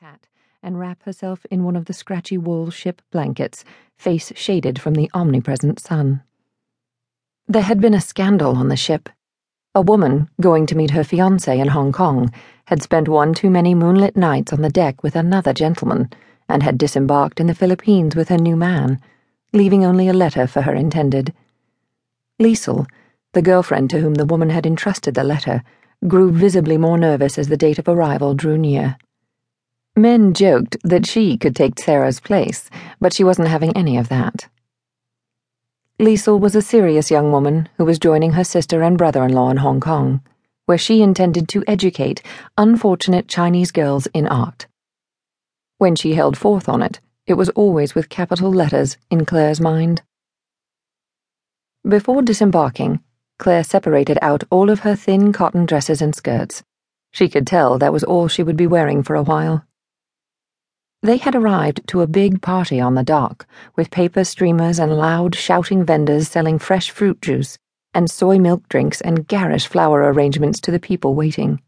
hat and wrap herself in one of the scratchy wool ship blankets, face shaded from the omnipresent sun. There had been a scandal on the ship. A woman, going to meet her fiance in Hong Kong, had spent one too many moonlit nights on the deck with another gentleman and had disembarked in the Philippines with her new man, leaving only a letter for her intended. Liesel, the girlfriend to whom the woman had entrusted the letter, grew visibly more nervous as the date of arrival drew near. Men joked that she could take Sarah's place, but she wasn't having any of that. Liesel was a serious young woman who was joining her sister and brother in law in Hong Kong, where she intended to educate unfortunate Chinese girls in art. When she held forth on it, it was always with capital letters in Claire's mind. Before disembarking, Claire separated out all of her thin cotton dresses and skirts. She could tell that was all she would be wearing for a while. They had arrived to a big party on the dock, with paper streamers and loud, shouting vendors selling fresh fruit juice, and soy milk drinks and garish flower arrangements to the people waiting.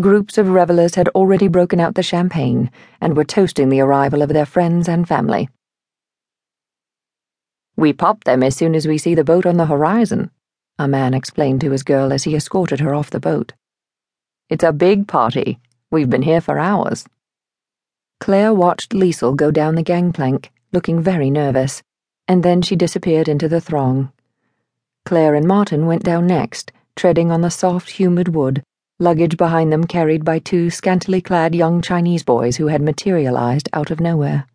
Groups of revelers had already broken out the champagne and were toasting the arrival of their friends and family. We pop them as soon as we see the boat on the horizon, a man explained to his girl as he escorted her off the boat. It's a big party. We've been here for hours. Claire watched Liesel go down the gangplank, looking very nervous, and then she disappeared into the throng. Claire and Martin went down next, treading on the soft, humid wood, luggage behind them carried by two scantily clad young Chinese boys who had materialized out of nowhere.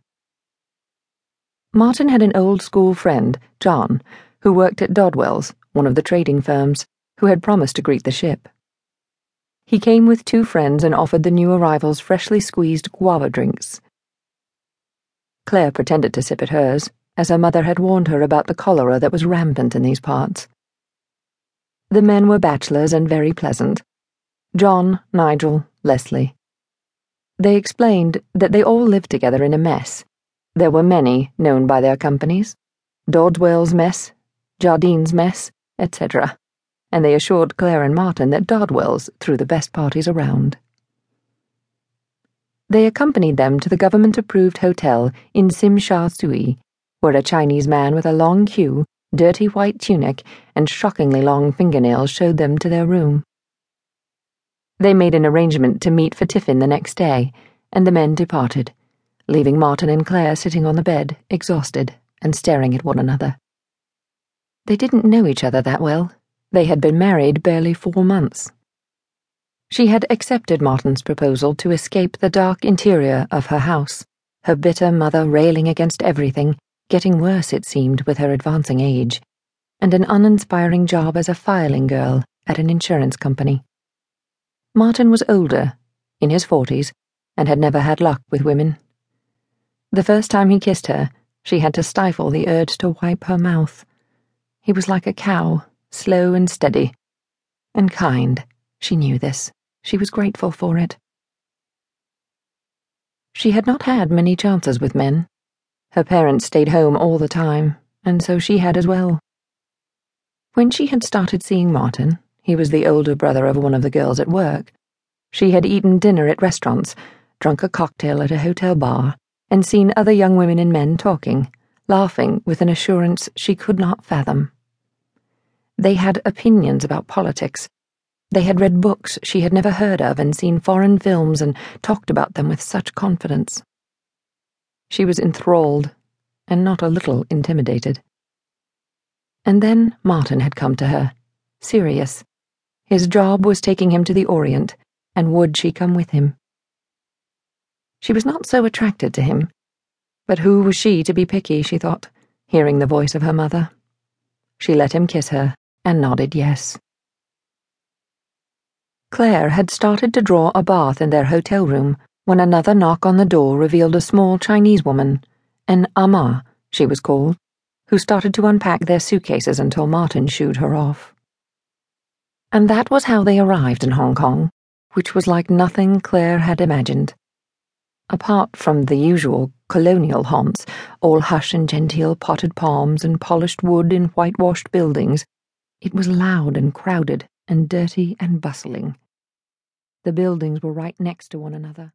Martin had an old school friend, John, who worked at Dodwell's, one of the trading firms, who had promised to greet the ship. He came with two friends and offered the new arrivals freshly squeezed guava drinks. Claire pretended to sip at hers, as her mother had warned her about the cholera that was rampant in these parts. The men were bachelors and very pleasant John, Nigel, Leslie. They explained that they all lived together in a mess. There were many known by their companies Dodwell's Mess, Jardine's Mess, etc and they assured Claire and Martin that Dodwell's threw the best parties around. They accompanied them to the government approved hotel in Tsim Sha Tsui, where a Chinese man with a long queue, dirty white tunic, and shockingly long fingernails showed them to their room. They made an arrangement to meet for tiffin the next day, and the men departed, leaving Martin and Claire sitting on the bed, exhausted, and staring at one another. They didn't know each other that well they had been married barely four months. She had accepted Martin's proposal to escape the dark interior of her house, her bitter mother railing against everything, getting worse, it seemed, with her advancing age, and an uninspiring job as a filing girl at an insurance company. Martin was older, in his forties, and had never had luck with women. The first time he kissed her, she had to stifle the urge to wipe her mouth. He was like a cow slow and steady. And kind. She knew this. She was grateful for it. She had not had many chances with men. Her parents stayed home all the time, and so she had as well. When she had started seeing Martin, he was the older brother of one of the girls at work, she had eaten dinner at restaurants, drunk a cocktail at a hotel bar, and seen other young women and men talking, laughing with an assurance she could not fathom. They had opinions about politics. They had read books she had never heard of and seen foreign films and talked about them with such confidence. She was enthralled, and not a little intimidated. And then Martin had come to her, serious. His job was taking him to the Orient, and would she come with him? She was not so attracted to him, but who was she to be picky, she thought, hearing the voice of her mother. She let him kiss her and nodded yes. Claire had started to draw a bath in their hotel room when another knock on the door revealed a small Chinese woman, an amah, she was called, who started to unpack their suitcases until Martin shooed her off. And that was how they arrived in Hong Kong, which was like nothing Claire had imagined. Apart from the usual colonial haunts, all hush and genteel potted palms and polished wood in whitewashed buildings, it was loud and crowded and dirty and bustling. The buildings were right next to one another.